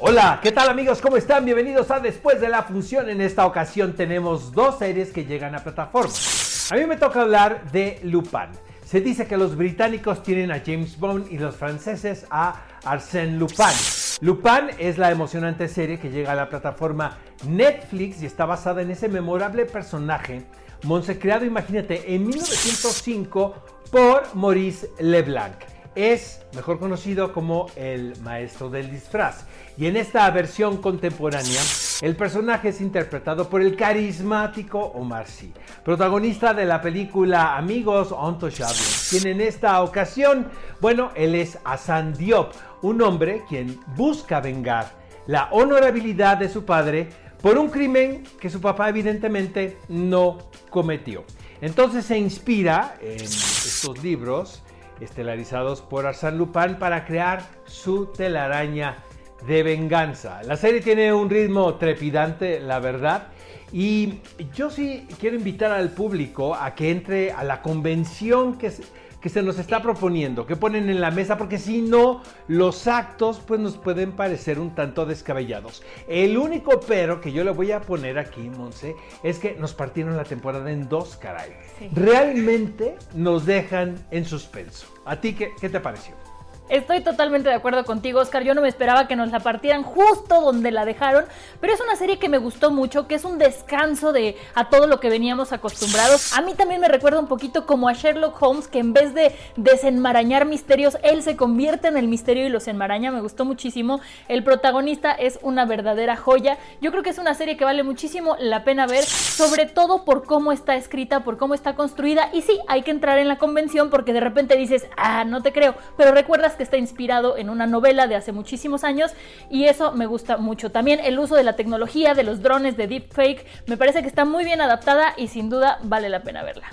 Hola, ¿qué tal amigos? ¿Cómo están? Bienvenidos a Después de la Función. En esta ocasión tenemos dos series que llegan a plataformas. A mí me toca hablar de Lupin. Se dice que los británicos tienen a James Bond y los franceses a Arsène Lupin. Lupin es la emocionante serie que llega a la plataforma Netflix y está basada en ese memorable personaje, Monse creado, imagínate, en 1905 por Maurice Leblanc. Es mejor conocido como el maestro del disfraz. Y en esta versión contemporánea, el personaje es interpretado por el carismático Omar Sy, protagonista de la película Amigos Intouchables, quien en esta ocasión, bueno, él es Hassan Diop, un hombre quien busca vengar la honorabilidad de su padre por un crimen que su papá evidentemente no cometió. Entonces se inspira en estos libros estelarizados por Arsène Lupin para crear su telaraña de venganza. La serie tiene un ritmo trepidante, la verdad. Y yo sí quiero invitar al público a que entre a la convención que que se nos está proponiendo, que ponen en la mesa, porque si no, los actos pues nos pueden parecer un tanto descabellados. El único pero que yo le voy a poner aquí, Monse, es que nos partieron la temporada en dos, caray. Realmente nos dejan en suspenso. ¿A ti qué, qué te pareció? Estoy totalmente de acuerdo contigo, Oscar. Yo no me esperaba que nos la partieran justo donde la dejaron, pero es una serie que me gustó mucho, que es un descanso de a todo lo que veníamos acostumbrados. A mí también me recuerda un poquito como a Sherlock Holmes, que en vez de desenmarañar misterios, él se convierte en el misterio y los enmaraña. Me gustó muchísimo. El protagonista es una verdadera joya. Yo creo que es una serie que vale muchísimo la pena ver, sobre todo por cómo está escrita, por cómo está construida. Y sí, hay que entrar en la convención porque de repente dices, ah, no te creo, pero recuerdas que está inspirado en una novela de hace muchísimos años y eso me gusta mucho. También el uso de la tecnología, de los drones, de deepfake, me parece que está muy bien adaptada y sin duda vale la pena verla.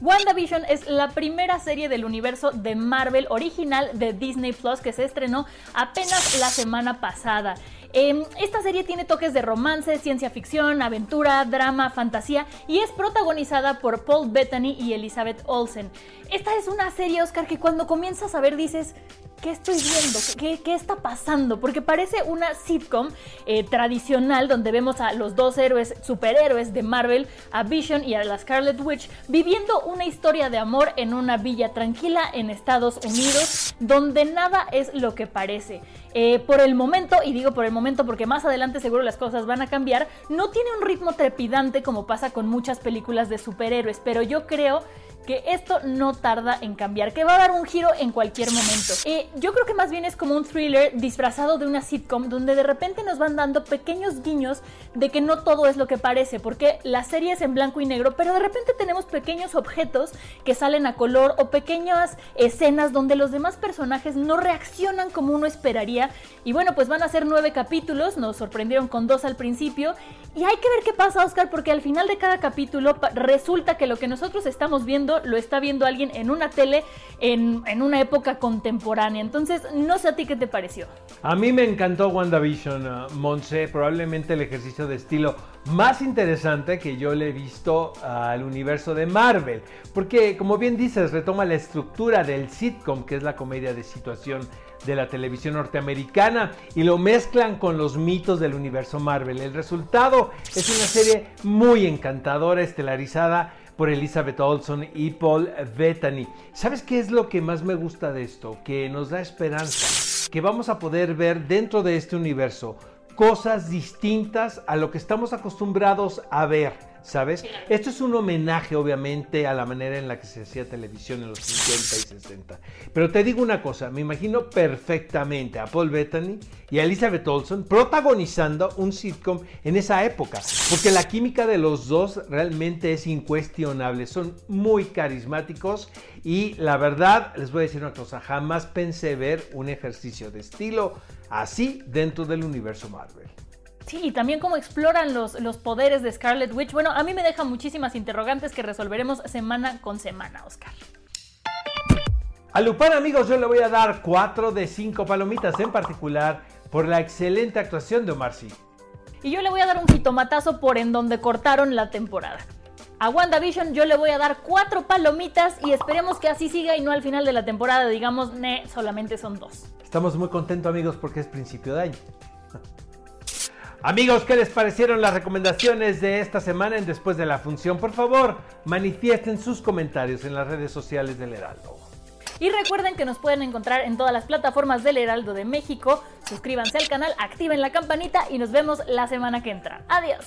WandaVision es la primera serie del universo de Marvel original de Disney Plus que se estrenó apenas la semana pasada. Eh, esta serie tiene toques de romance, ciencia ficción, aventura, drama, fantasía y es protagonizada por Paul Bettany y Elizabeth Olsen. Esta es una serie, Oscar, que cuando comienzas a ver dices, ¿qué estoy viendo? ¿Qué, está pasando? Porque parece una sitcom eh, tradicional donde vemos a los dos héroes, superhéroes de Marvel, a Vision y a la Scarlet Witch, viviendo una historia de amor en una villa tranquila en Estados Unidos, donde nada es lo que parece. Eh, por el momento, y digo por el momento porque más adelante seguro las cosas van a cambiar, no tiene un ritmo trepidante como pasa con muchas películas de superhéroes, pero yo creo que esto no tarda en cambiar, que va a dar un giro en cualquier momento. Eh, yo creo que más bien es como un thriller disfrazado de una sitcom donde de repente nos van dando pequeños guiños de que no todo es lo que parece, porque la serie es en blanco y negro, pero de repente tenemos pequeños objetos que salen a color o pequeñas escenas donde los demás personajes no reaccionan como uno esperaría. Y bueno, pues van a ser nueve capítulos, nos sorprendieron con dos al principio. Y hay que ver qué pasa, Oscar, porque al final de cada capítulo resulta que lo que nosotros estamos viendo lo está viendo alguien en una tele en, en, una época contemporánea. Entonces, no sé a ti qué te pareció. A mí me encantó WandaVision, uh, Monse, probablemente el ejercicio de estilo más interesante que yo le he visto al universo de Marvel. Porque, como bien dices, retoma la estructura del sitcom, que es la comedia de situación de la televisión norteamericana y lo mezclan con los mitos del universo Marvel. El resultado es una serie muy encantadora, estelarizada por Elizabeth Olson y Paul Bettany. ¿Sabes qué es lo que más me gusta de esto? Que nos da esperanza, que vamos a poder ver dentro de este universo cosas distintas a lo que estamos acostumbrados a ver. ¿Sabes? Esto es un homenaje, obviamente, a la manera en la que se hacía televisión en los 50 y 60. Pero te digo una cosa, me imagino perfectamente a Paul Bettany y a Elizabeth Olsen protagonizando un sitcom en esa época, porque la química de los dos realmente es incuestionable, son muy carismáticos y la verdad, les voy a decir una cosa, jamás pensé ver un ejercicio de estilo así dentro del universo Marvel. Sí, y también cómo exploran los, los poderes de Scarlet Witch. Bueno, a mí me deja muchísimas interrogantes que resolveremos semana con semana, Oscar. A Lupin, amigos, yo le voy a dar 4 de 5 palomitas, en particular por la excelente actuación de Omar Sy. Y yo le voy a dar un jitomatazo por en donde cortaron la temporada. A WandaVision yo le voy a dar 4 palomitas y esperemos que así siga y no al final de la temporada digamos, ne, solamente son 2. Estamos muy contentos, amigos, porque es principio de año. Amigos, ¿qué les parecieron las recomendaciones de esta semana en Después de la Función? Por favor, manifiesten sus comentarios en las redes sociales del Heraldo. Y recuerden que nos pueden encontrar en todas las plataformas del Heraldo de México. Suscríbanse al canal, activen la campanita y nos vemos la semana que entra. Adiós.